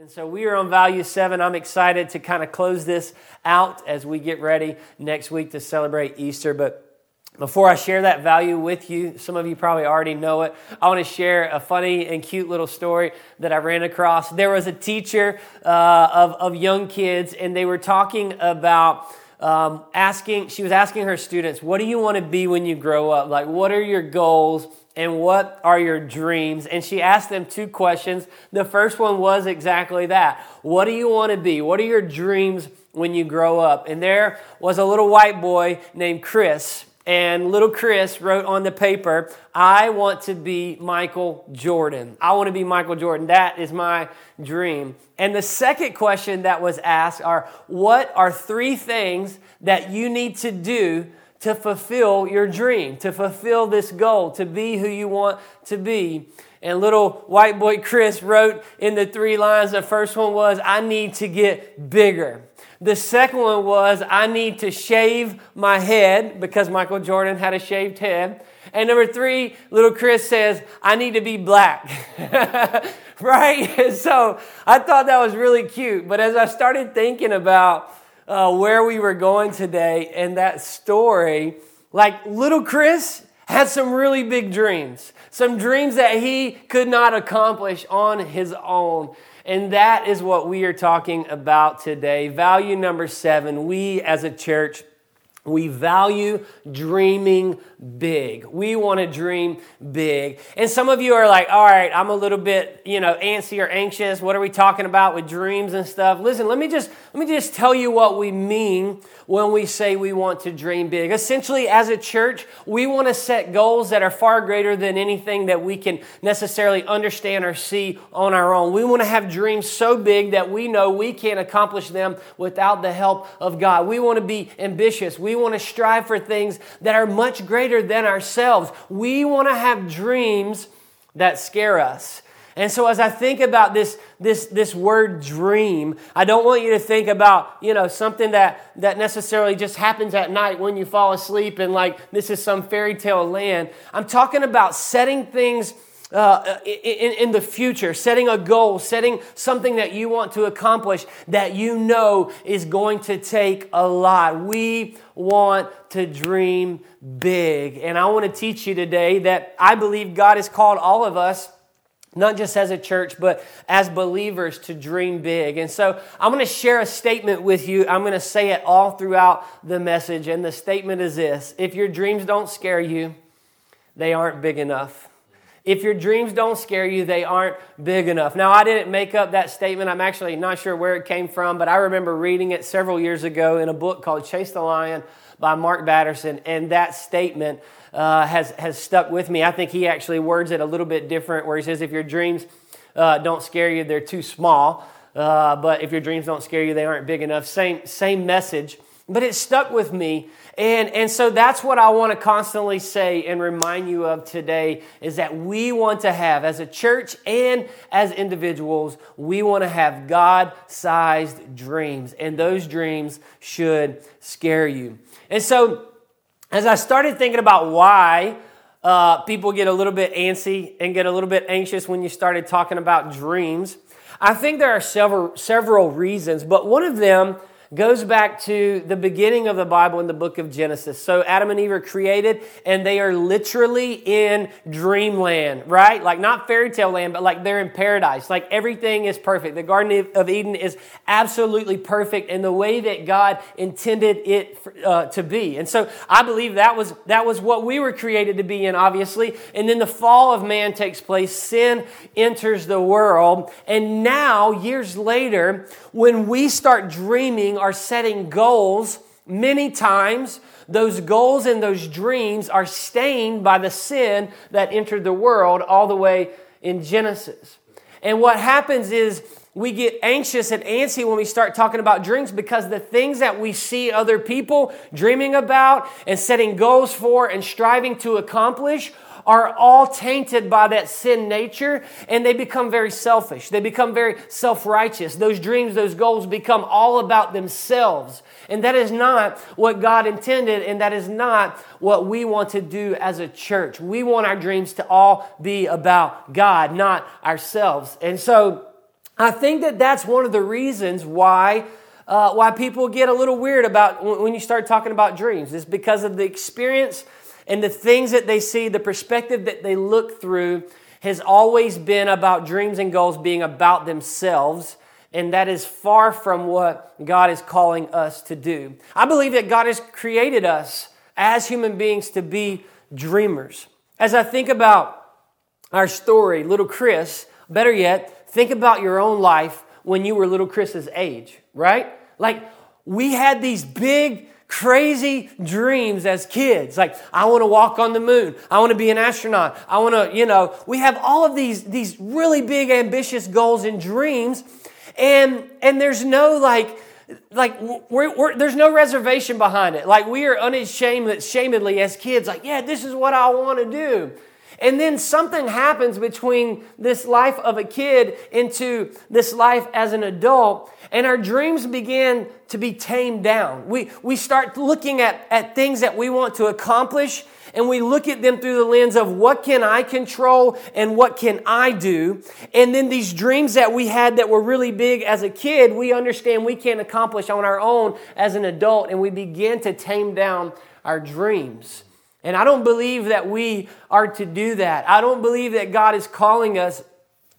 And so we are on value seven. I'm excited to kind of close this out as we get ready next week to celebrate Easter. But before I share that value with you, some of you probably already know it. I want to share a funny and cute little story that I ran across. There was a teacher uh, of, of young kids, and they were talking about um, asking, she was asking her students, What do you want to be when you grow up? Like, what are your goals? And what are your dreams? And she asked them two questions. The first one was exactly that What do you want to be? What are your dreams when you grow up? And there was a little white boy named Chris. And little Chris wrote on the paper, I want to be Michael Jordan. I want to be Michael Jordan. That is my dream. And the second question that was asked are, What are three things that you need to do to fulfill your dream, to fulfill this goal, to be who you want to be. And little white boy Chris wrote in the three lines the first one was, I need to get bigger. The second one was, I need to shave my head because Michael Jordan had a shaved head. And number three, little Chris says, I need to be black. right? so I thought that was really cute. But as I started thinking about uh, where we were going today and that story, like little Chris had some really big dreams, some dreams that he could not accomplish on his own. And that is what we are talking about today. Value number seven we as a church we value dreaming big. We want to dream big. And some of you are like, all right, I'm a little bit, you know, antsy or anxious. What are we talking about with dreams and stuff? Listen, let me just let me just tell you what we mean when we say we want to dream big. Essentially, as a church, we want to set goals that are far greater than anything that we can necessarily understand or see on our own. We want to have dreams so big that we know we can't accomplish them without the help of God. We want to be ambitious. We want to strive for things that are much greater than ourselves. We want to have dreams that scare us. And so as I think about this, this, this word dream, I don't want you to think about, you know, something that, that necessarily just happens at night when you fall asleep and like this is some fairy tale land. I'm talking about setting things uh, in, in the future, setting a goal, setting something that you want to accomplish that you know is going to take a lot. We want to dream big. And I want to teach you today that I believe God has called all of us not just as a church, but as believers to dream big. And so I'm going to share a statement with you. I'm going to say it all throughout the message. And the statement is this If your dreams don't scare you, they aren't big enough. If your dreams don't scare you, they aren't big enough. Now, I didn't make up that statement. I'm actually not sure where it came from, but I remember reading it several years ago in a book called Chase the Lion by Mark Batterson. And that statement uh, has, has stuck with me. I think he actually words it a little bit different, where he says, if your dreams uh, don't scare you, they're too small. Uh, but if your dreams don't scare you, they aren't big enough. Same, same message. But it stuck with me. And, and so that's what I want to constantly say and remind you of today is that we want to have, as a church and as individuals, we want to have God sized dreams. And those dreams should scare you. And so as I started thinking about why uh, people get a little bit antsy and get a little bit anxious when you started talking about dreams, I think there are several, several reasons, but one of them goes back to the beginning of the Bible in the book of Genesis. So Adam and Eve are created and they are literally in dreamland, right? Like not fairy tale land, but like they're in paradise. Like everything is perfect. The Garden of Eden is absolutely perfect in the way that God intended it uh, to be. And so I believe that was, that was what we were created to be in, obviously. And then the fall of man takes place. Sin enters the world. And now, years later, when we start dreaming are setting goals, many times those goals and those dreams are stained by the sin that entered the world all the way in Genesis. And what happens is we get anxious and antsy when we start talking about dreams because the things that we see other people dreaming about and setting goals for and striving to accomplish are all tainted by that sin nature and they become very selfish. They become very self righteous. Those dreams, those goals become all about themselves. And that is not what God intended, and that is not what we want to do as a church. We want our dreams to all be about God, not ourselves. And so, I think that that's one of the reasons why. Uh, why people get a little weird about when you start talking about dreams is because of the experience and the things that they see, the perspective that they look through has always been about dreams and goals being about themselves and that is far from what God is calling us to do. I believe that God has created us as human beings to be dreamers. As I think about our story, little Chris, better yet, think about your own life when you were little Chris's age, right? Like, we had these big, crazy dreams as kids. Like, I want to walk on the moon. I want to be an astronaut. I want to, you know, we have all of these, these really big, ambitious goals and dreams. And, and there's no like, like we're, we're, there's no reservation behind it. Like we are unashamedly shamedly as kids, like, yeah, this is what I want to do. And then something happens between this life of a kid into this life as an adult, and our dreams begin to be tamed down. We, we start looking at, at things that we want to accomplish, and we look at them through the lens of what can I control and what can I do. And then these dreams that we had that were really big as a kid, we understand we can't accomplish on our own as an adult, and we begin to tame down our dreams. And I don't believe that we are to do that. I don't believe that God is calling us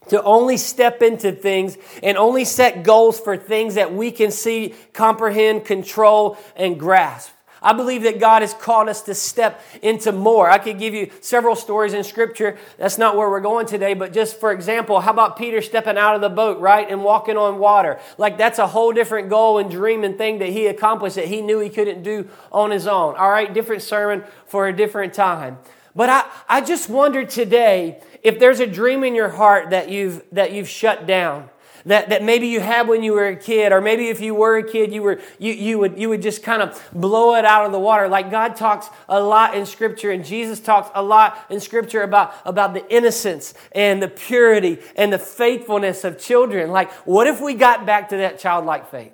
to only step into things and only set goals for things that we can see, comprehend, control, and grasp. I believe that God has called us to step into more. I could give you several stories in Scripture. That's not where we're going today, but just for example, how about Peter stepping out of the boat, right, and walking on water? Like that's a whole different goal and dream and thing that he accomplished that he knew he couldn't do on his own. All right, different sermon for a different time. But I, I just wonder today if there's a dream in your heart that you've, that you've shut down that, that maybe you had when you were a kid, or maybe if you were a kid, you, were, you, you, would, you would just kind of blow it out of the water. Like God talks a lot in Scripture, and Jesus talks a lot in Scripture about, about the innocence and the purity and the faithfulness of children. Like, what if we got back to that childlike faith?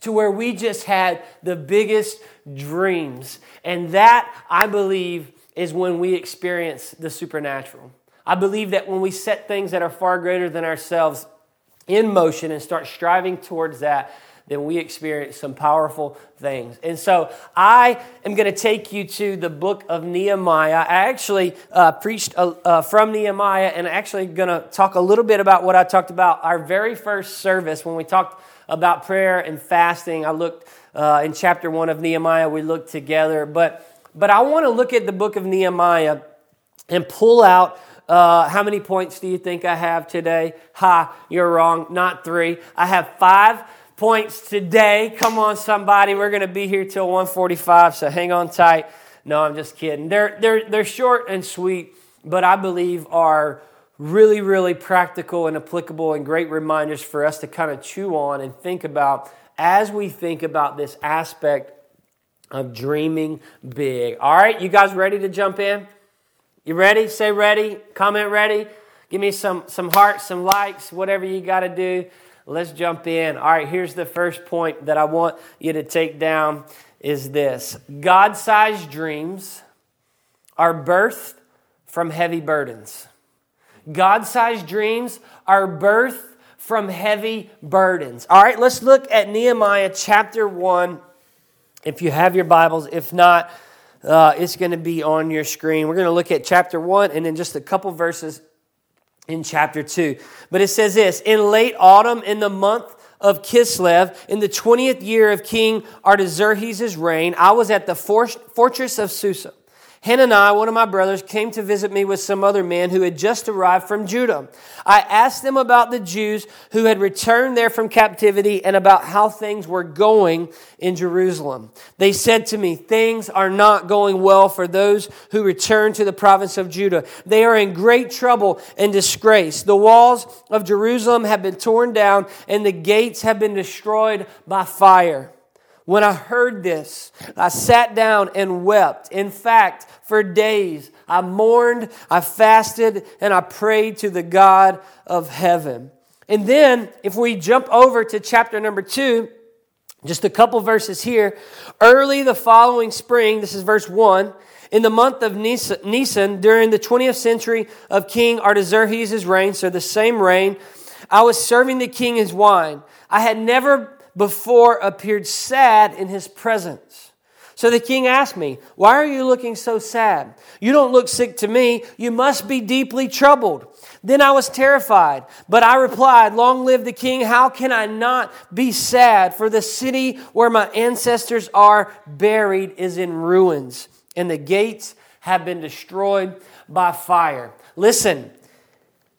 To where we just had the biggest dreams. And that, I believe, is when we experience the supernatural. I believe that when we set things that are far greater than ourselves, in motion and start striving towards that, then we experience some powerful things. And so I am going to take you to the book of Nehemiah. I actually uh, preached uh, uh, from Nehemiah and actually going to talk a little bit about what I talked about our very first service when we talked about prayer and fasting. I looked uh, in chapter one of Nehemiah, we looked together. But, but I want to look at the book of Nehemiah and pull out uh, how many points do you think I have today? Ha, you're wrong. Not three. I have five points today. Come on, somebody. We're going to be here till 145, so hang on tight. No, I'm just kidding. They're, they're, they're short and sweet, but I believe are really, really practical and applicable and great reminders for us to kind of chew on and think about as we think about this aspect of dreaming big. All right, you guys ready to jump in? You ready? Say ready. Comment ready. Give me some, some hearts, some likes, whatever you got to do. Let's jump in. All right, here's the first point that I want you to take down is this. God-sized dreams are birthed from heavy burdens. God-sized dreams are birthed from heavy burdens. All right, let's look at Nehemiah chapter 1 if you have your Bibles. If not, uh, it's going to be on your screen. We're going to look at chapter 1 and then just a couple verses in chapter 2. But it says this In late autumn, in the month of Kislev, in the 20th year of King Artaxerxes' reign, I was at the fortress of Susa. Hananiah, one of my brothers, came to visit me with some other men who had just arrived from Judah. I asked them about the Jews who had returned there from captivity and about how things were going in Jerusalem. They said to me, Things are not going well for those who return to the province of Judah. They are in great trouble and disgrace. The walls of Jerusalem have been torn down and the gates have been destroyed by fire. When I heard this, I sat down and wept. In fact, for days I mourned, I fasted, and I prayed to the God of heaven. And then, if we jump over to chapter number two, just a couple verses here. Early the following spring, this is verse 1, in the month of Nisan, during the 20th century of King Artaxerxes' reign, so the same reign, I was serving the king his wine. I had never before appeared sad in his presence. So the king asked me, Why are you looking so sad? You don't look sick to me. You must be deeply troubled. Then I was terrified, but I replied, Long live the king. How can I not be sad? For the city where my ancestors are buried is in ruins, and the gates have been destroyed by fire. Listen,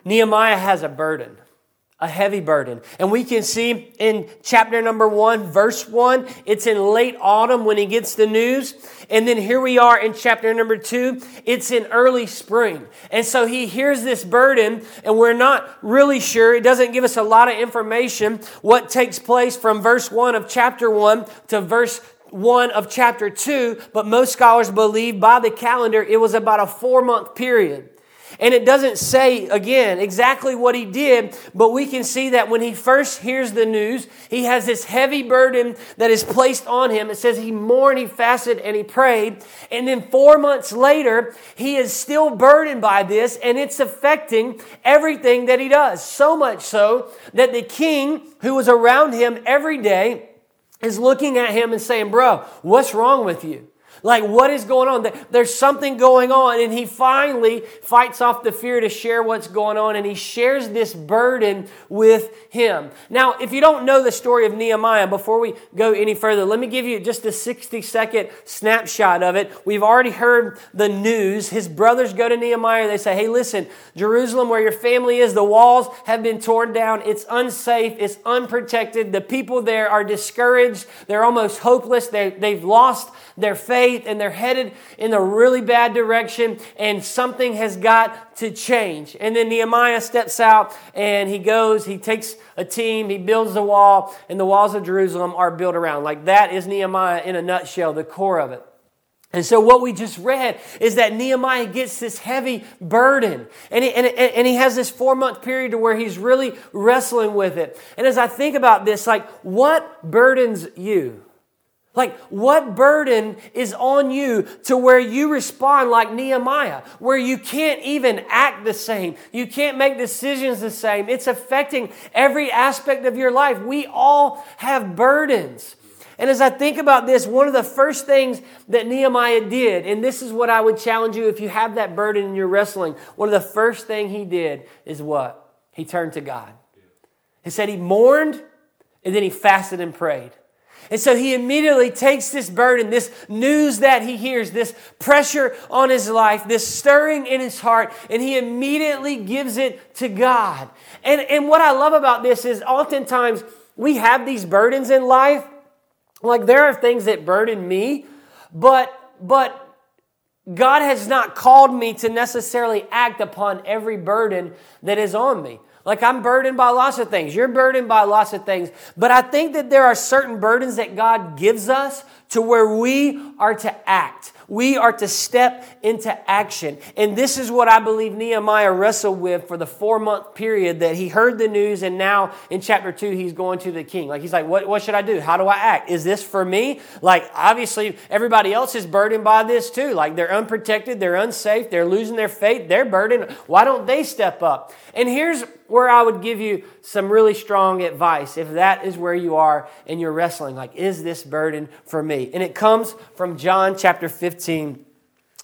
Nehemiah has a burden a heavy burden. And we can see in chapter number one, verse one, it's in late autumn when he gets the news. And then here we are in chapter number two, it's in early spring. And so he hears this burden, and we're not really sure. It doesn't give us a lot of information what takes place from verse one of chapter one to verse 1 of chapter 2, but most scholars believe by the calendar it was about a four month period. And it doesn't say, again, exactly what he did, but we can see that when he first hears the news, he has this heavy burden that is placed on him. It says he mourned, he fasted, and he prayed. And then four months later, he is still burdened by this, and it's affecting everything that he does. So much so that the king, who was around him every day, is looking at him and saying, Bro, what's wrong with you? Like, what is going on? There's something going on. And he finally fights off the fear to share what's going on. And he shares this burden with him. Now, if you don't know the story of Nehemiah, before we go any further, let me give you just a 60 second snapshot of it. We've already heard the news. His brothers go to Nehemiah. They say, Hey, listen, Jerusalem, where your family is, the walls have been torn down. It's unsafe. It's unprotected. The people there are discouraged. They're almost hopeless. They, they've lost their faith and they're headed in a really bad direction and something has got to change. And then Nehemiah steps out and he goes, he takes a team, he builds the wall, and the walls of Jerusalem are built around. Like that is Nehemiah in a nutshell, the core of it. And so, what we just read is that Nehemiah gets this heavy burden. And he, and, and he has this four month period to where he's really wrestling with it. And as I think about this, like, what burdens you? Like, what burden is on you to where you respond like Nehemiah, where you can't even act the same? You can't make decisions the same. It's affecting every aspect of your life. We all have burdens. And as I think about this, one of the first things that Nehemiah did, and this is what I would challenge you if you have that burden in your wrestling, one of the first thing he did is what? He turned to God. He said he mourned and then he fasted and prayed. And so he immediately takes this burden, this news that he hears, this pressure on his life, this stirring in his heart, and he immediately gives it to God. And, and what I love about this is oftentimes we have these burdens in life. Like there are things that burden me, but, but God has not called me to necessarily act upon every burden that is on me. Like I'm burdened by lots of things. You're burdened by lots of things. But I think that there are certain burdens that God gives us to where we are to act. We are to step into action. And this is what I believe Nehemiah wrestled with for the four month period that he heard the news. And now in chapter two, he's going to the king. Like he's like, what, what should I do? How do I act? Is this for me? Like obviously everybody else is burdened by this too. Like they're unprotected, they're unsafe, they're losing their faith, they're burdened. Why don't they step up? And here's where I would give you some really strong advice if that is where you are and you're wrestling. Like, is this burden for me? And it comes from John chapter 15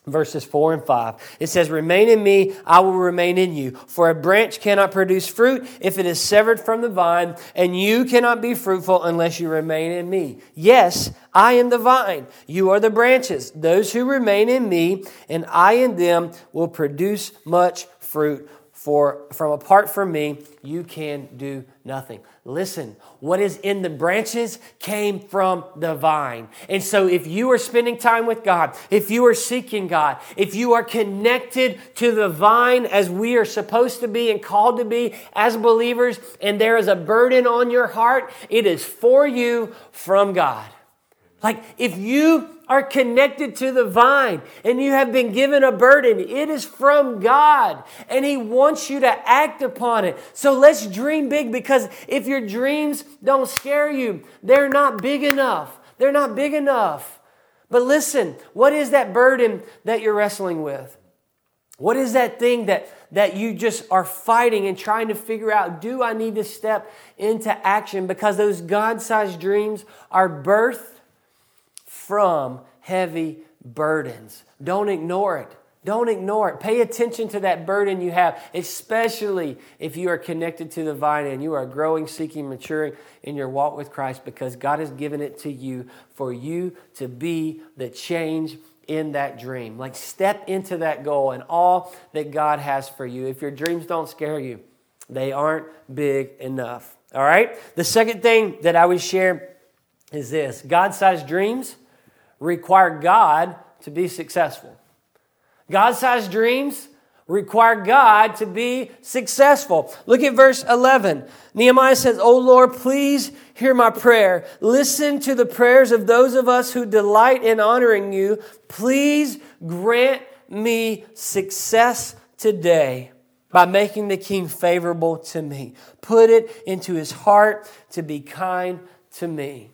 verses 4 and 5. It says, Remain in me, I will remain in you. For a branch cannot produce fruit if it is severed from the vine, and you cannot be fruitful unless you remain in me. Yes, I am the vine, you are the branches. Those who remain in me, and I in them, will produce much fruit for from apart from me you can do nothing. Listen what is in the branches came from the vine. And so if you are spending time with god if you are seeking god if you are connected to the vine as we are supposed to be and called to be as believers and there is a burden on your heart it is for you from god like if you are connected to the vine and you have been given a burden. It is from God and He wants you to act upon it. So let's dream big because if your dreams don't scare you, they're not big enough. They're not big enough. But listen, what is that burden that you're wrestling with? What is that thing that, that you just are fighting and trying to figure out? Do I need to step into action? Because those God sized dreams are birthed from heavy burdens. Don't ignore it. Don't ignore it. Pay attention to that burden you have, especially if you are connected to the vine and you are growing, seeking, maturing in your walk with Christ because God has given it to you for you to be the change in that dream. Like step into that goal and all that God has for you. If your dreams don't scare you, they aren't big enough. All right? The second thing that I would share is this God sized dreams require God to be successful. God sized dreams require God to be successful. Look at verse 11. Nehemiah says, Oh Lord, please hear my prayer. Listen to the prayers of those of us who delight in honoring you. Please grant me success today by making the king favorable to me. Put it into his heart to be kind to me.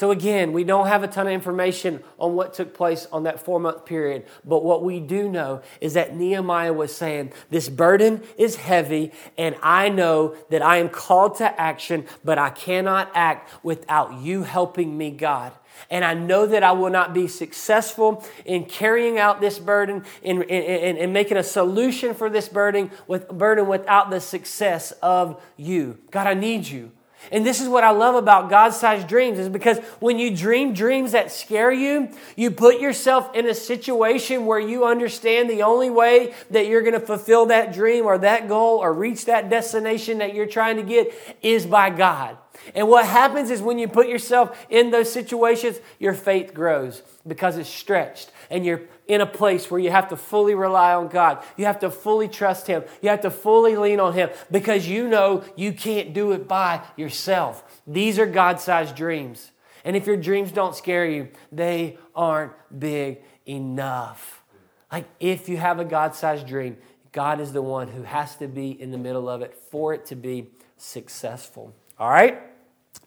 So, again, we don't have a ton of information on what took place on that four month period, but what we do know is that Nehemiah was saying, This burden is heavy, and I know that I am called to action, but I cannot act without you helping me, God. And I know that I will not be successful in carrying out this burden, in, in, in, making a solution for this burden, with, burden without the success of you. God, I need you. And this is what I love about God sized dreams is because when you dream dreams that scare you, you put yourself in a situation where you understand the only way that you're going to fulfill that dream or that goal or reach that destination that you're trying to get is by God. And what happens is when you put yourself in those situations, your faith grows because it's stretched and you're in a place where you have to fully rely on God. You have to fully trust Him. You have to fully lean on Him because you know you can't do it by yourself. These are God sized dreams. And if your dreams don't scare you, they aren't big enough. Like if you have a God sized dream, God is the one who has to be in the middle of it for it to be successful. All right?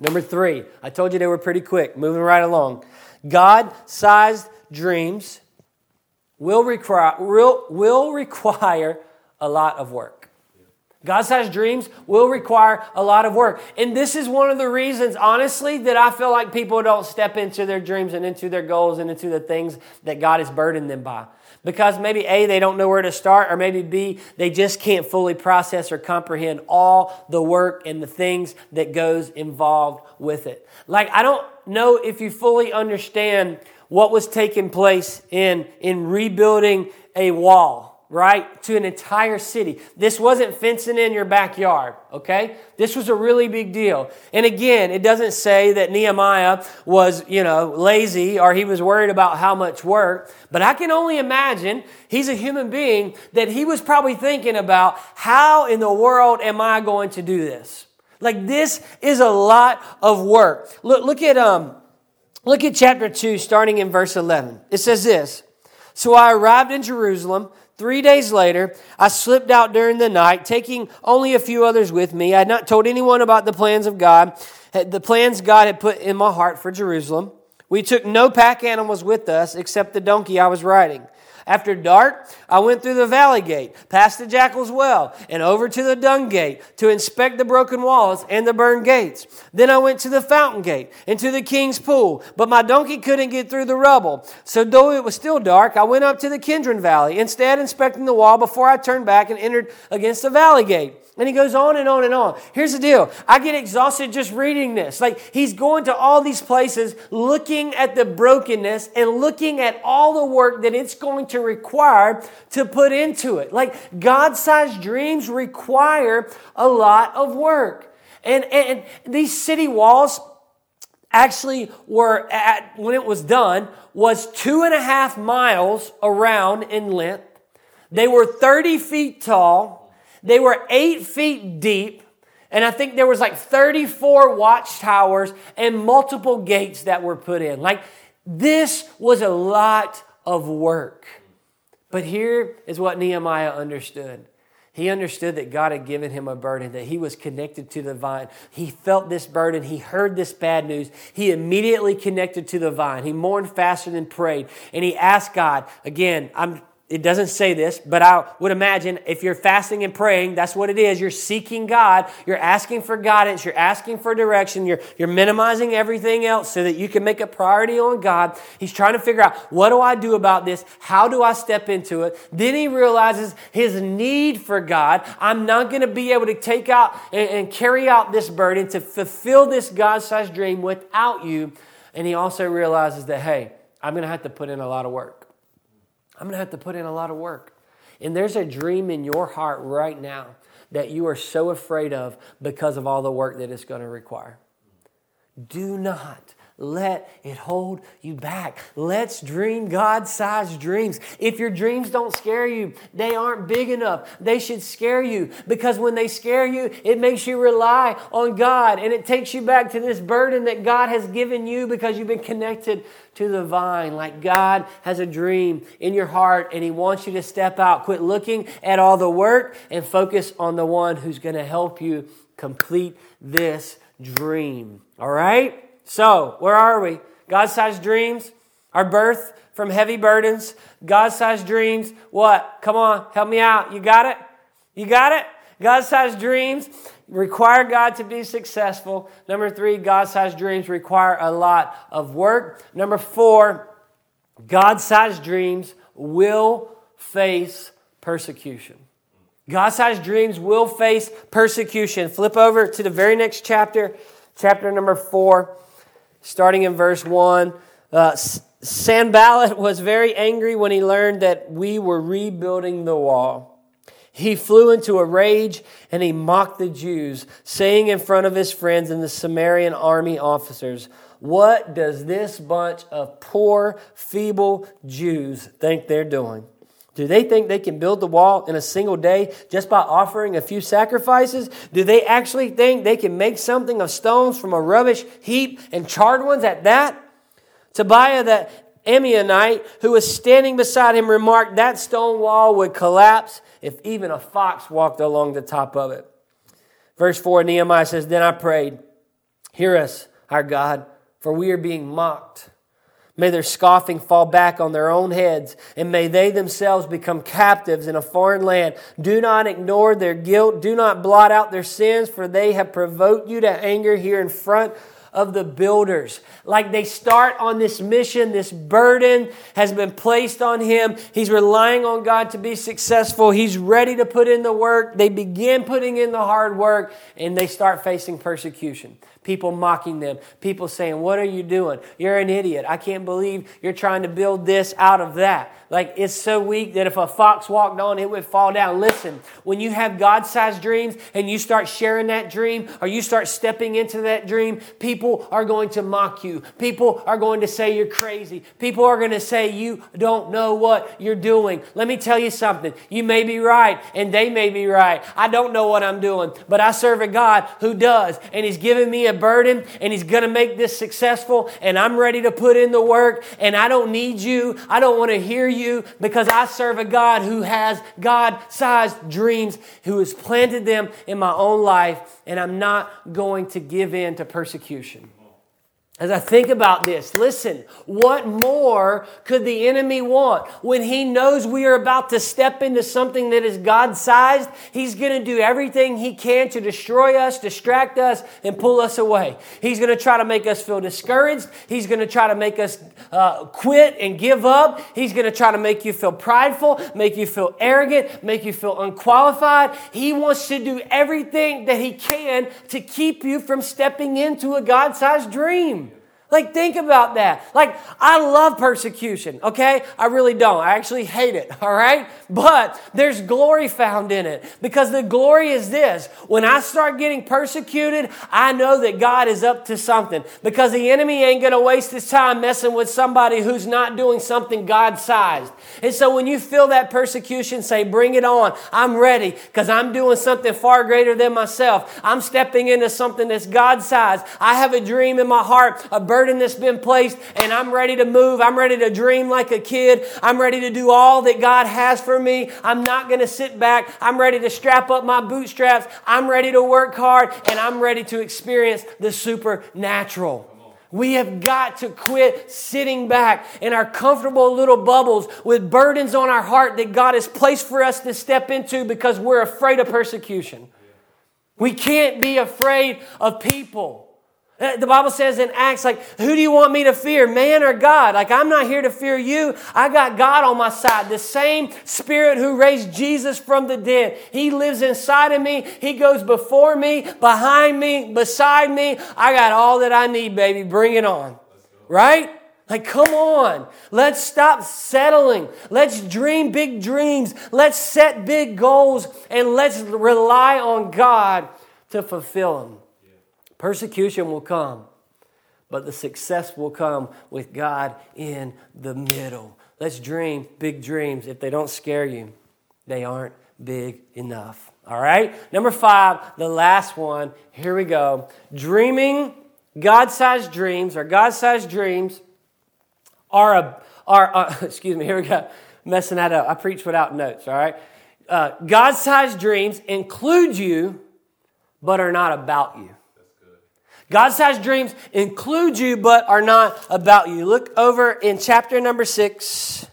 Number three, I told you they were pretty quick, moving right along. God sized dreams will require, will, will require a lot of work. God sized dreams will require a lot of work. And this is one of the reasons, honestly, that I feel like people don't step into their dreams and into their goals and into the things that God has burdened them by. Because maybe A, they don't know where to start, or maybe B, they just can't fully process or comprehend all the work and the things that goes involved with it. Like, I don't know if you fully understand what was taking place in, in rebuilding a wall right, to an entire city. This wasn't fencing in your backyard, okay? This was a really big deal. And again, it doesn't say that Nehemiah was, you know, lazy or he was worried about how much work, but I can only imagine he's a human being that he was probably thinking about how in the world am I going to do this? Like this is a lot of work. Look, look at um look at chapter 2 starting in verse 11. It says this, "So I arrived in Jerusalem Three days later, I slipped out during the night, taking only a few others with me. I had not told anyone about the plans of God, the plans God had put in my heart for Jerusalem. We took no pack animals with us except the donkey I was riding. After dark, I went through the valley gate, past the jackal's well, and over to the dung gate to inspect the broken walls and the burned gates. Then I went to the fountain gate and to the king's pool, but my donkey couldn't get through the rubble. So though it was still dark, I went up to the Kidron Valley, instead inspecting the wall before I turned back and entered against the valley gate. And he goes on and on and on. Here's the deal. I get exhausted just reading this. Like he's going to all these places, looking at the brokenness and looking at all the work that it's going to require to put into it. Like God sized dreams require a lot of work. And, and these city walls actually were at, when it was done, was two and a half miles around in length. They were 30 feet tall they were eight feet deep, and I think there was like 34 watchtowers and multiple gates that were put in. Like this was a lot of work. But here is what Nehemiah understood. He understood that God had given him a burden, that he was connected to the vine. He felt this burden. He heard this bad news. He immediately connected to the vine. He mourned faster than prayed. And he asked God, again, I'm it doesn't say this, but I would imagine if you're fasting and praying, that's what it is. You're seeking God. You're asking for guidance. You're asking for direction. You're, you're minimizing everything else so that you can make a priority on God. He's trying to figure out what do I do about this? How do I step into it? Then he realizes his need for God. I'm not going to be able to take out and, and carry out this burden to fulfill this God sized dream without you. And he also realizes that, hey, I'm going to have to put in a lot of work. I'm going to have to put in a lot of work. And there's a dream in your heart right now that you are so afraid of because of all the work that it's going to require. Do not let it hold you back. Let's dream God sized dreams. If your dreams don't scare you, they aren't big enough. They should scare you because when they scare you, it makes you rely on God and it takes you back to this burden that God has given you because you've been connected to the vine. Like God has a dream in your heart and He wants you to step out. Quit looking at all the work and focus on the one who's going to help you complete this dream. All right? So, where are we? God sized dreams, our birth from heavy burdens, God sized dreams. What? Come on, help me out. You got it? You got it? God sized dreams require God to be successful. Number three, God sized dreams require a lot of work. Number four, God sized dreams will face persecution. God sized dreams will face persecution. Flip over to the very next chapter, chapter number four starting in verse 1. Uh, Sanballat was very angry when he learned that we were rebuilding the wall. He flew into a rage and he mocked the Jews, saying in front of his friends and the Samaritan army officers, What does this bunch of poor, feeble Jews think they're doing? Do they think they can build the wall in a single day just by offering a few sacrifices? Do they actually think they can make something of stones from a rubbish heap and charred ones at that? Tobiah the Ammonite, who was standing beside him, remarked that stone wall would collapse if even a fox walked along the top of it. Verse 4 Nehemiah says, Then I prayed, Hear us, our God, for we are being mocked. May their scoffing fall back on their own heads, and may they themselves become captives in a foreign land. Do not ignore their guilt. Do not blot out their sins, for they have provoked you to anger here in front of the builders. Like they start on this mission, this burden has been placed on him. He's relying on God to be successful. He's ready to put in the work. They begin putting in the hard work, and they start facing persecution people mocking them, people saying, What are you doing? You're an idiot. I can't believe you're trying to build this out of that. Like it's so weak that if a fox walked on, it would fall down. Listen, when you have God sized dreams and you start sharing that dream or you start stepping into that dream, people are going to mock you. People are going to say you're crazy. People are going to say you don't know what you're doing. Let me tell you something. You may be right and they may be right. I don't know what I'm doing, but I serve a God who does. And He's given me a burden and He's going to make this successful. And I'm ready to put in the work. And I don't need you. I don't want to hear you you because I serve a God who has God sized dreams, who has planted them in my own life, and I'm not going to give in to persecution. As I think about this, listen, what more could the enemy want? When he knows we are about to step into something that is God sized, he's going to do everything he can to destroy us, distract us, and pull us away. He's going to try to make us feel discouraged. He's going to try to make us uh, quit and give up. He's going to try to make you feel prideful, make you feel arrogant, make you feel unqualified. He wants to do everything that he can to keep you from stepping into a God sized dream. Like, think about that. Like, I love persecution, okay? I really don't. I actually hate it, all right? But there's glory found in it because the glory is this. When I start getting persecuted, I know that God is up to something because the enemy ain't gonna waste his time messing with somebody who's not doing something God sized. And so when you feel that persecution, say, bring it on. I'm ready because I'm doing something far greater than myself. I'm stepping into something that's God sized. I have a dream in my heart, a burden burden that's been placed, and I'm ready to move. I'm ready to dream like a kid. I'm ready to do all that God has for me. I'm not going to sit back. I'm ready to strap up my bootstraps. I'm ready to work hard, and I'm ready to experience the supernatural. We have got to quit sitting back in our comfortable little bubbles with burdens on our heart that God has placed for us to step into because we're afraid of persecution. We can't be afraid of people. Uh, the Bible says in Acts, like, who do you want me to fear, man or God? Like, I'm not here to fear you. I got God on my side. The same Spirit who raised Jesus from the dead. He lives inside of me. He goes before me, behind me, beside me. I got all that I need, baby. Bring it on. Right? Like, come on. Let's stop settling. Let's dream big dreams. Let's set big goals and let's rely on God to fulfill them. Persecution will come, but the success will come with God in the middle. Let's dream big dreams. If they don't scare you, they aren't big enough. All right? Number five, the last one. Here we go. Dreaming God sized dreams or God sized dreams are, a, are, uh, excuse me, here we go. Messing that up. I preach without notes, all right? Uh, God sized dreams include you, but are not about you. God sized dreams include you but are not about you. Look over in chapter number six,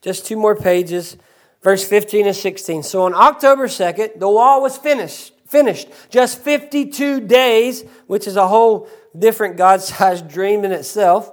just two more pages, verse 15 and 16. So on October 2nd, the wall was finished. Finished. Just 52 days, which is a whole different God sized dream in itself,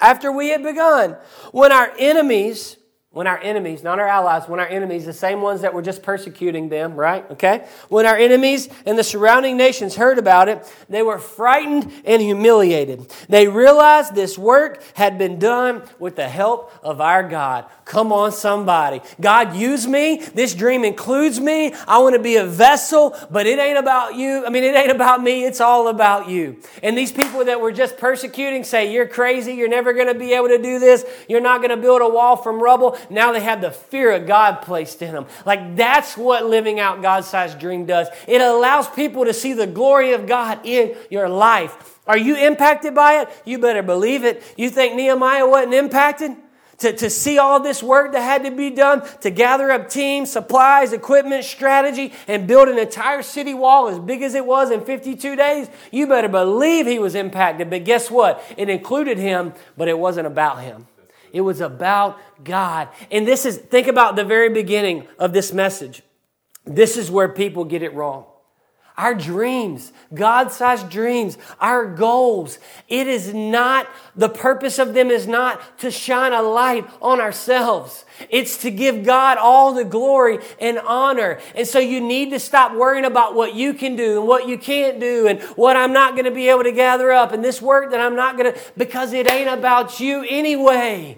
after we had begun. When our enemies, when our enemies, not our allies, when our enemies, the same ones that were just persecuting them, right? Okay? When our enemies and the surrounding nations heard about it, they were frightened and humiliated. They realized this work had been done with the help of our God. Come on, somebody. God, use me. This dream includes me. I want to be a vessel, but it ain't about you. I mean, it ain't about me. It's all about you. And these people that were just persecuting say, You're crazy. You're never going to be able to do this. You're not going to build a wall from rubble now they have the fear of God placed in them. Like that's what living out God's sized dream does. It allows people to see the glory of God in your life. Are you impacted by it? You better believe it. You think Nehemiah wasn't impacted? To, to see all this work that had to be done to gather up teams, supplies, equipment, strategy, and build an entire city wall as big as it was in 52 days, you better believe he was impacted. But guess what? It included him, but it wasn't about him. It was about God. And this is, think about the very beginning of this message. This is where people get it wrong. Our dreams, God sized dreams, our goals, it is not, the purpose of them is not to shine a light on ourselves. It's to give God all the glory and honor. And so you need to stop worrying about what you can do and what you can't do and what I'm not going to be able to gather up and this work that I'm not going to, because it ain't about you anyway.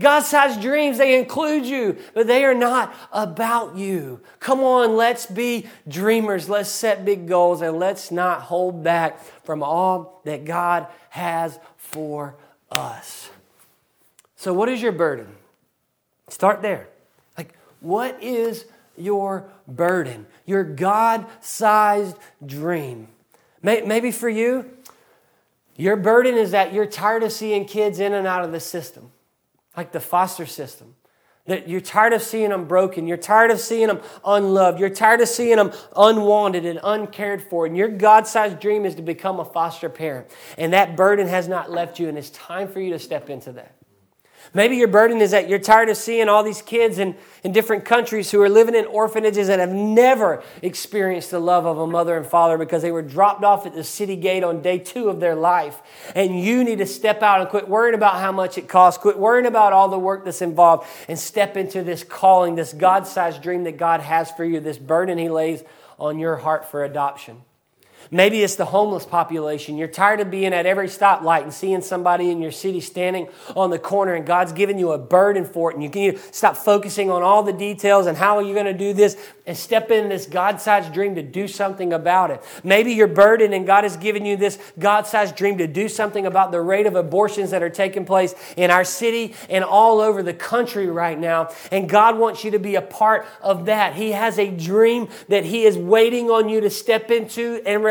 God sized dreams, they include you, but they are not about you. Come on, let's be dreamers. Let's set big goals and let's not hold back from all that God has for us. So, what is your burden? Start there. Like, what is your burden? Your God sized dream. Maybe for you, your burden is that you're tired of seeing kids in and out of the system like the foster system. That you're tired of seeing them broken. You're tired of seeing them unloved. You're tired of seeing them unwanted and uncared for. And your God sized dream is to become a foster parent. And that burden has not left you, and it's time for you to step into that. Maybe your burden is that you're tired of seeing all these kids in, in different countries who are living in orphanages and have never experienced the love of a mother and father because they were dropped off at the city gate on day two of their life. And you need to step out and quit worrying about how much it costs, quit worrying about all the work that's involved, and step into this calling, this God sized dream that God has for you, this burden He lays on your heart for adoption. Maybe it's the homeless population. You're tired of being at every stoplight and seeing somebody in your city standing on the corner, and God's given you a burden for it. And you can stop focusing on all the details and how are you going to do this and step in this God sized dream to do something about it. Maybe you're burdened, and God has given you this God sized dream to do something about the rate of abortions that are taking place in our city and all over the country right now. And God wants you to be a part of that. He has a dream that He is waiting on you to step into and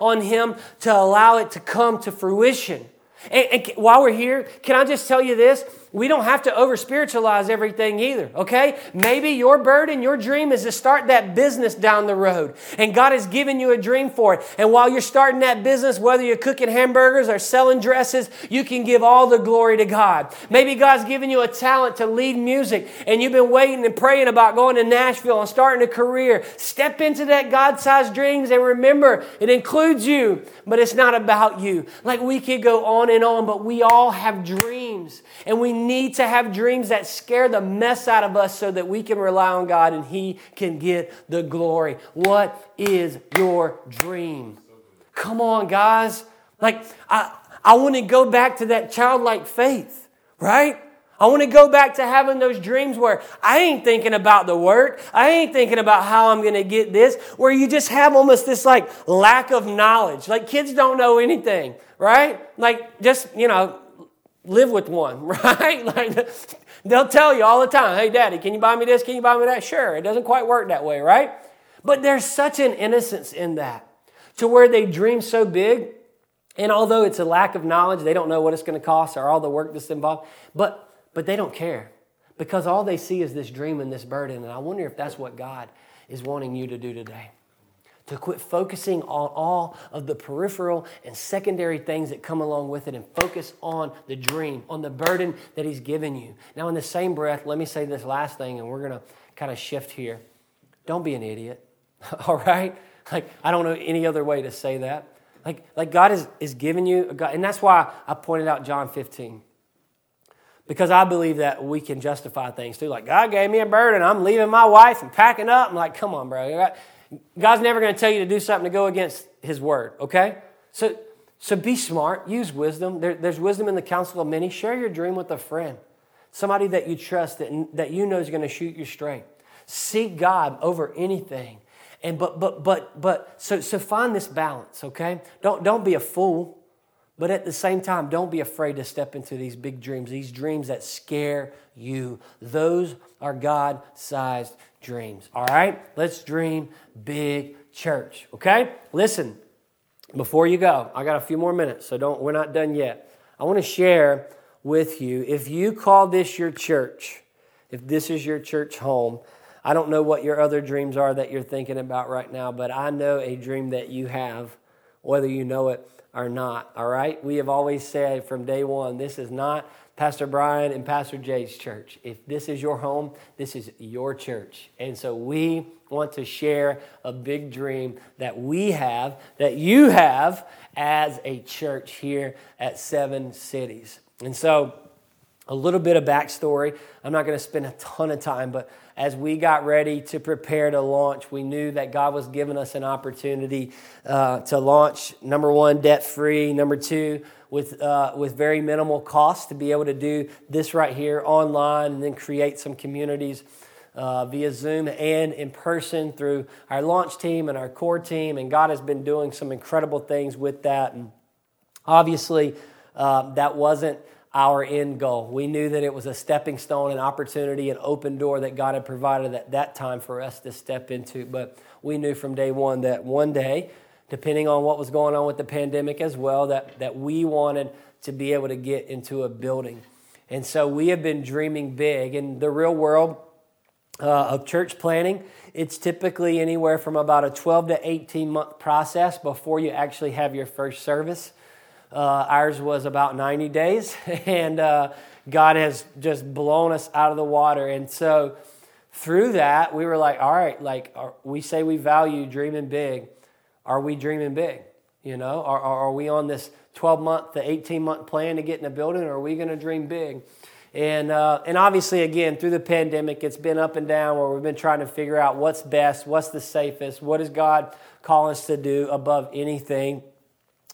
on Him to allow it to come to fruition. And, and, while we're here, can I just tell you this? We don't have to over spiritualize everything either, okay? Maybe your burden, your dream is to start that business down the road. And God has given you a dream for it. And while you're starting that business, whether you're cooking hamburgers or selling dresses, you can give all the glory to God. Maybe God's given you a talent to lead music and you've been waiting and praying about going to Nashville and starting a career. Step into that God sized dreams and remember, it includes you, but it's not about you. Like we could go on and on, but we all have dreams. And we need to have dreams that scare the mess out of us so that we can rely on God and He can get the glory. What is your dream? Come on, guys. Like, I, I want to go back to that childlike faith, right? I want to go back to having those dreams where I ain't thinking about the work. I ain't thinking about how I'm going to get this, where you just have almost this like lack of knowledge. Like kids don't know anything, right? Like just, you know, live with one, right? Like they'll tell you all the time, hey, daddy, can you buy me this? Can you buy me that? Sure. It doesn't quite work that way, right? But there's such an innocence in that to where they dream so big. And although it's a lack of knowledge, they don't know what it's going to cost or all the work that's involved, but, but they don't care because all they see is this dream and this burden. And I wonder if that's what God is wanting you to do today to quit focusing on all of the peripheral and secondary things that come along with it and focus on the dream, on the burden that He's given you. Now, in the same breath, let me say this last thing, and we're going to kind of shift here. Don't be an idiot, all right? Like, I don't know any other way to say that. Like, like God is, is giving you, a God, and that's why I pointed out John 15. Because I believe that we can justify things too. Like, God gave me a burden. I'm leaving my wife and packing up. I'm like, come on, bro. God's never going to tell you to do something to go against His word, okay? So, so be smart, use wisdom. There, there's wisdom in the counsel of many. Share your dream with a friend, somebody that you trust, that, that you know is going to shoot you straight. Seek God over anything. And but but but but so so find this balance, okay? Don't don't be a fool, but at the same time, don't be afraid to step into these big dreams, these dreams that scare you. Those are God-sized dreams. All right? Let's dream big church. Okay? Listen, before you go, I got a few more minutes, so don't we're not done yet. I want to share with you if you call this your church, if this is your church home, I don't know what your other dreams are that you're thinking about right now, but I know a dream that you have, whether you know it or not. All right? We have always said from day one this is not Pastor Brian and Pastor Jay's church. If this is your home, this is your church. And so we want to share a big dream that we have, that you have as a church here at Seven Cities. And so, a little bit of backstory. I'm not going to spend a ton of time, but as we got ready to prepare to launch, we knew that God was giving us an opportunity uh, to launch number one, debt free, number two, with, uh, with very minimal cost to be able to do this right here online and then create some communities uh, via Zoom and in person through our launch team and our core team. And God has been doing some incredible things with that. And obviously, uh, that wasn't our end goal. We knew that it was a stepping stone, an opportunity, an open door that God had provided at that time for us to step into. But we knew from day one that one day depending on what was going on with the pandemic as well, that, that we wanted to be able to get into a building. And so we have been dreaming big. In the real world uh, of church planning, it's typically anywhere from about a 12 to 18 month process before you actually have your first service. Uh, ours was about 90 days, and uh, God has just blown us out of the water. And so through that, we were like, all right, like we say we value dreaming big are we dreaming big? You know, are, are we on this 12 month to 18 month plan to get in a building, or are we going to dream big? And, uh, and obviously, again, through the pandemic, it's been up and down where we've been trying to figure out what's best, what's the safest, what does God call us to do above anything.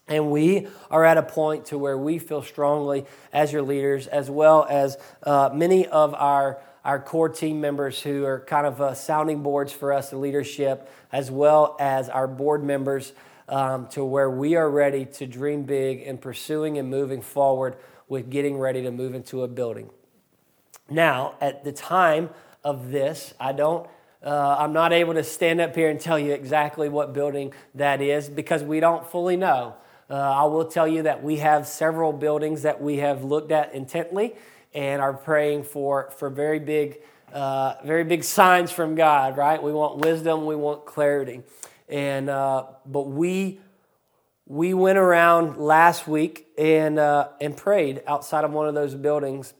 And we are at a point to where we feel strongly as your leaders, as well as uh, many of our our core team members who are kind of uh, sounding boards for us, the leadership, as well as our board members, um, to where we are ready to dream big and pursuing and moving forward with getting ready to move into a building. Now, at the time of this, I don't. Uh, I'm not able to stand up here and tell you exactly what building that is because we don't fully know. Uh, I will tell you that we have several buildings that we have looked at intently and are praying for, for very big, uh, very big signs from God, right? We want wisdom, we want clarity. And, uh, but we, we went around last week and, uh, and prayed outside of one of those buildings.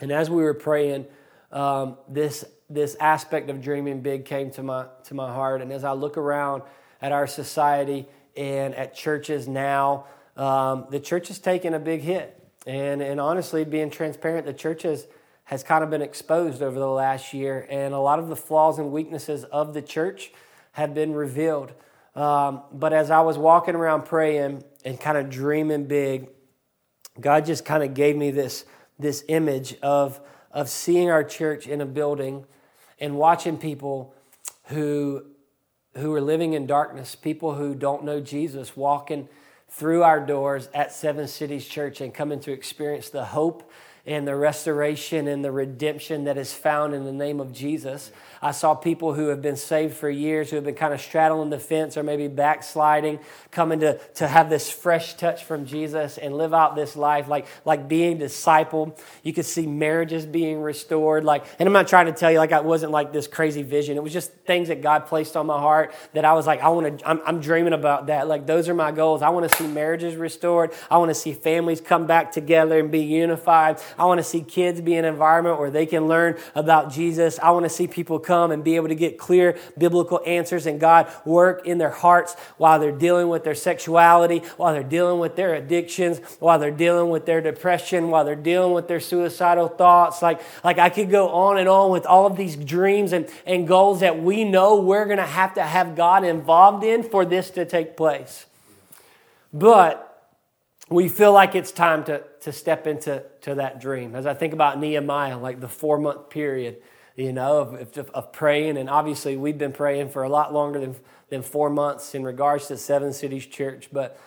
And as we were praying, um, this, this aspect of dreaming big came to my, to my heart. And as I look around at our society and at churches now, um, the church has taken a big hit. And, and honestly, being transparent, the church has, has kind of been exposed over the last year. And a lot of the flaws and weaknesses of the church have been revealed. Um, but as I was walking around praying and kind of dreaming big, God just kind of gave me this, this image of, of seeing our church in a building and watching people who, who are living in darkness, people who don't know Jesus, walking through our doors at Seven Cities Church and coming to experience the hope and the restoration and the redemption that is found in the name of Jesus. I saw people who have been saved for years, who have been kind of straddling the fence or maybe backsliding, coming to, to have this fresh touch from Jesus and live out this life like, like being discipled. You could see marriages being restored. Like, and I'm not trying to tell you like I wasn't like this crazy vision. It was just things that God placed on my heart that I was like, I want to, I'm, I'm dreaming about that. Like those are my goals. I want to see marriages restored. I want to see families come back together and be unified. I want to see kids be in an environment where they can learn about Jesus. I want to see people come and be able to get clear biblical answers and God work in their hearts while they're dealing with their sexuality, while they're dealing with their addictions, while they're dealing with their depression, while they're dealing with their suicidal thoughts. Like, like I could go on and on with all of these dreams and, and goals that we know we're going to have to have God involved in for this to take place. But we feel like it's time to, to step into to that dream. As I think about Nehemiah, like the four month period, you know, of, of, of, praying. And obviously, we've been praying for a lot longer than, than four months in regards to Seven Cities Church. But,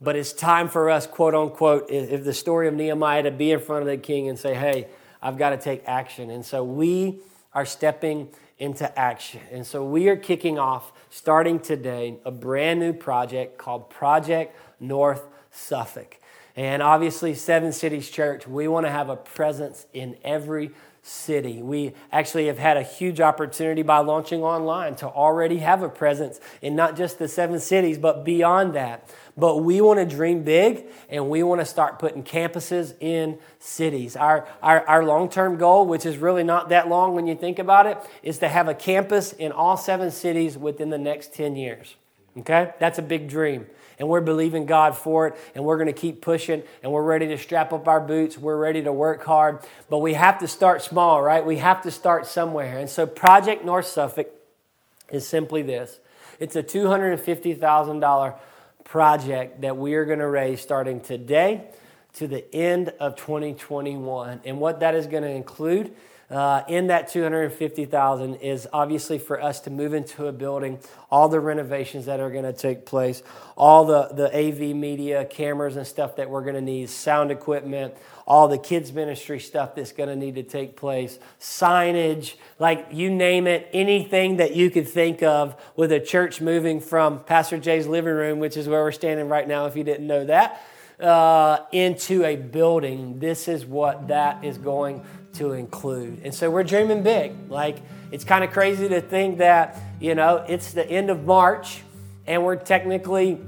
but it's time for us, quote unquote, if the story of Nehemiah, to be in front of the king and say, hey, I've got to take action. And so we are stepping into action. And so we are kicking off, starting today, a brand new project called Project North Suffolk. And obviously, Seven Cities Church, we want to have a presence in every city. We actually have had a huge opportunity by launching online to already have a presence in not just the seven cities, but beyond that. But we want to dream big and we want to start putting campuses in cities. Our, our, our long term goal, which is really not that long when you think about it, is to have a campus in all seven cities within the next 10 years. Okay? That's a big dream and we're believing God for it, and we're going to keep pushing, and we're ready to strap up our boots. We're ready to work hard, but we have to start small, right? We have to start somewhere. And so, Project North Suffolk is simply this it's a $250,000 project that we are going to raise starting today to the end of 2021. And what that is going to include uh, in that 250,000 is obviously for us to move into a building, all the renovations that are going to take place, all the, the AV media, cameras and stuff that we're going to need, sound equipment, all the kids ministry stuff that's going to need to take place, signage, like you name it, anything that you could think of with a church moving from Pastor Jay's living room, which is where we're standing right now if you didn't know that. Uh, into a building. This is what that is going to include. And so we're dreaming big. Like it's kind of crazy to think that, you know, it's the end of March and we're technically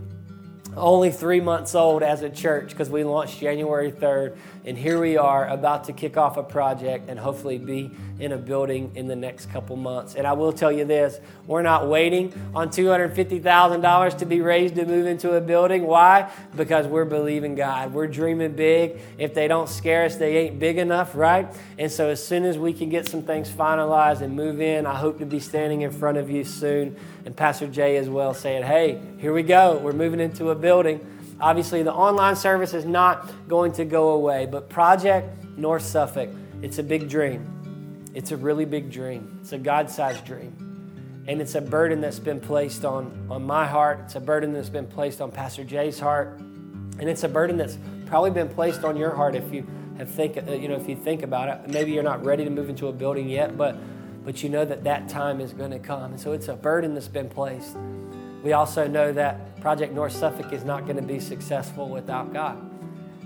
only three months old as a church because we launched January 3rd. And here we are about to kick off a project and hopefully be in a building in the next couple months. And I will tell you this we're not waiting on $250,000 to be raised to move into a building. Why? Because we're believing God. We're dreaming big. If they don't scare us, they ain't big enough, right? And so as soon as we can get some things finalized and move in, I hope to be standing in front of you soon. And Pastor Jay as well saying, hey, here we go. We're moving into a building. Obviously, the online service is not going to go away, but Project North Suffolk, it's a big dream. It's a really big dream. It's a God sized dream. And it's a burden that's been placed on, on my heart. It's a burden that's been placed on Pastor Jay's heart. And it's a burden that's probably been placed on your heart if you have think, uh, you know, if you think about it. Maybe you're not ready to move into a building yet, but, but you know that that time is going to come. And so it's a burden that's been placed. We also know that Project North Suffolk is not going to be successful without God.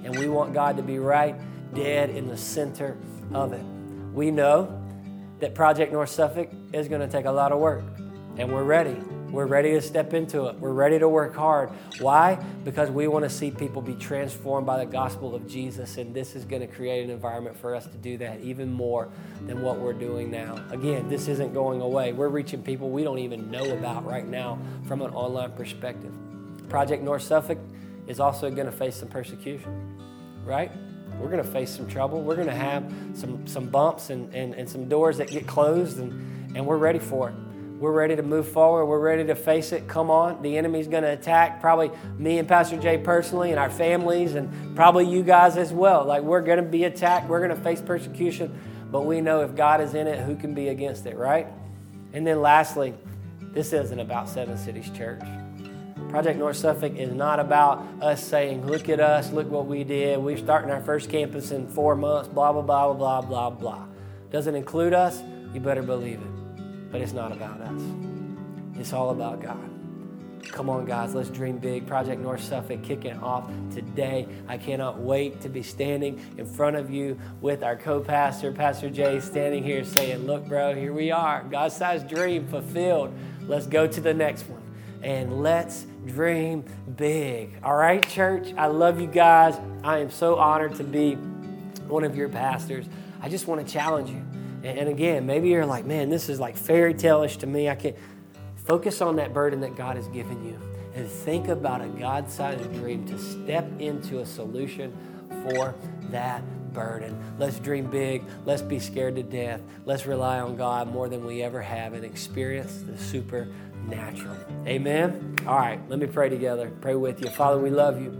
And we want God to be right dead in the center of it. We know that Project North Suffolk is going to take a lot of work, and we're ready. We're ready to step into it. We're ready to work hard. Why? Because we want to see people be transformed by the gospel of Jesus, and this is going to create an environment for us to do that even more than what we're doing now. Again, this isn't going away. We're reaching people we don't even know about right now from an online perspective. Project North Suffolk is also going to face some persecution, right? We're going to face some trouble. We're going to have some, some bumps and, and, and some doors that get closed, and, and we're ready for it. We're ready to move forward. We're ready to face it. Come on. The enemy's going to attack probably me and Pastor Jay personally and our families and probably you guys as well. Like we're going to be attacked. We're going to face persecution. But we know if God is in it, who can be against it, right? And then lastly, this isn't about Seven Cities Church. Project North Suffolk is not about us saying, look at us, look what we did. We're starting our first campus in four months, blah, blah, blah, blah, blah, blah. Doesn't include us, you better believe it. But it's not about us, it's all about God. Come on, guys, let's dream big. Project North Suffolk kicking off today. I cannot wait to be standing in front of you with our co pastor, Pastor Jay, standing here saying, Look, bro, here we are. God sized dream fulfilled. Let's go to the next one and let's dream big. All right, church? I love you guys. I am so honored to be one of your pastors. I just want to challenge you. And again, maybe you're like, man, this is like fairy tale-ish to me. I can't focus on that burden that God has given you and think about a God-sized dream to step into a solution for that burden. Let's dream big. Let's be scared to death. Let's rely on God more than we ever have and experience the supernatural. Amen? All right, let me pray together. Pray with you. Father, we love you.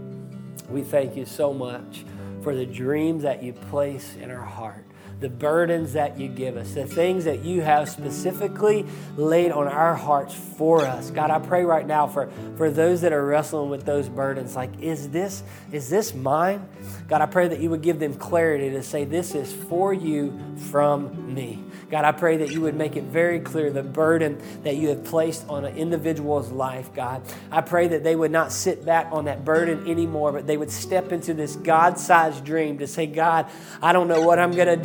We thank you so much for the dreams that you place in our heart the burdens that you give us, the things that you have specifically laid on our hearts for us. God, I pray right now for, for those that are wrestling with those burdens. Like, is this, is this mine? God, I pray that you would give them clarity to say, This is for you from me. God, I pray that you would make it very clear the burden that you have placed on an individual's life, God. I pray that they would not sit back on that burden anymore, but they would step into this God sized dream to say, God, I don't know what I'm going to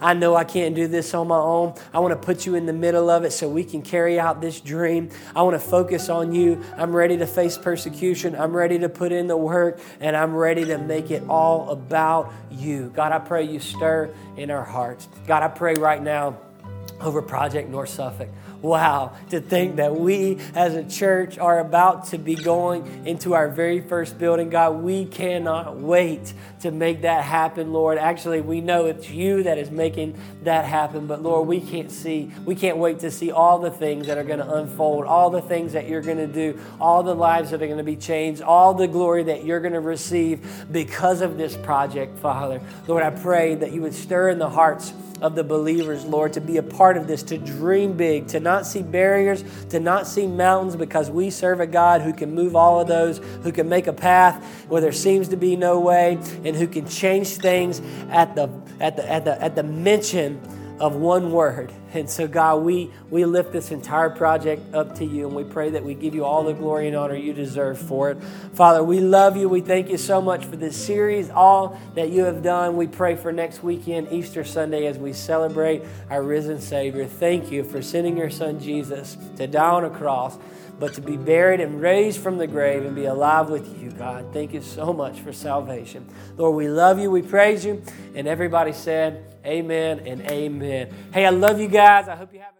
I know I can't do this on my own. I want to put you in the middle of it so we can carry out this dream. I want to focus on you. I'm ready to face persecution. I'm ready to put in the work, and I'm ready to make it all about you. God, I pray you stir in our hearts. God, I pray right now over Project North Suffolk. Wow, to think that we as a church are about to be going into our very first building. God, we cannot wait to make that happen, Lord. Actually, we know it's you that is making that happen, but Lord, we can't see, we can't wait to see all the things that are going to unfold, all the things that you're going to do, all the lives that are going to be changed, all the glory that you're going to receive because of this project, Father. Lord, I pray that you would stir in the hearts of the believers, Lord, to be a part of this, to dream big, to not see barriers, to not see mountains, because we serve a God who can move all of those, who can make a path where there seems to be no way, and who can change things at the, at the, at the, at the mention of one word. And so, God, we, we lift this entire project up to you and we pray that we give you all the glory and honor you deserve for it. Father, we love you. We thank you so much for this series, all that you have done. We pray for next weekend, Easter Sunday, as we celebrate our risen Savior. Thank you for sending your Son Jesus to die on a cross but to be buried and raised from the grave and be alive with you, God. Thank you so much for salvation. Lord, we love you, we praise you. And everybody said, Amen and amen. Hey, I love you guys. I hope you have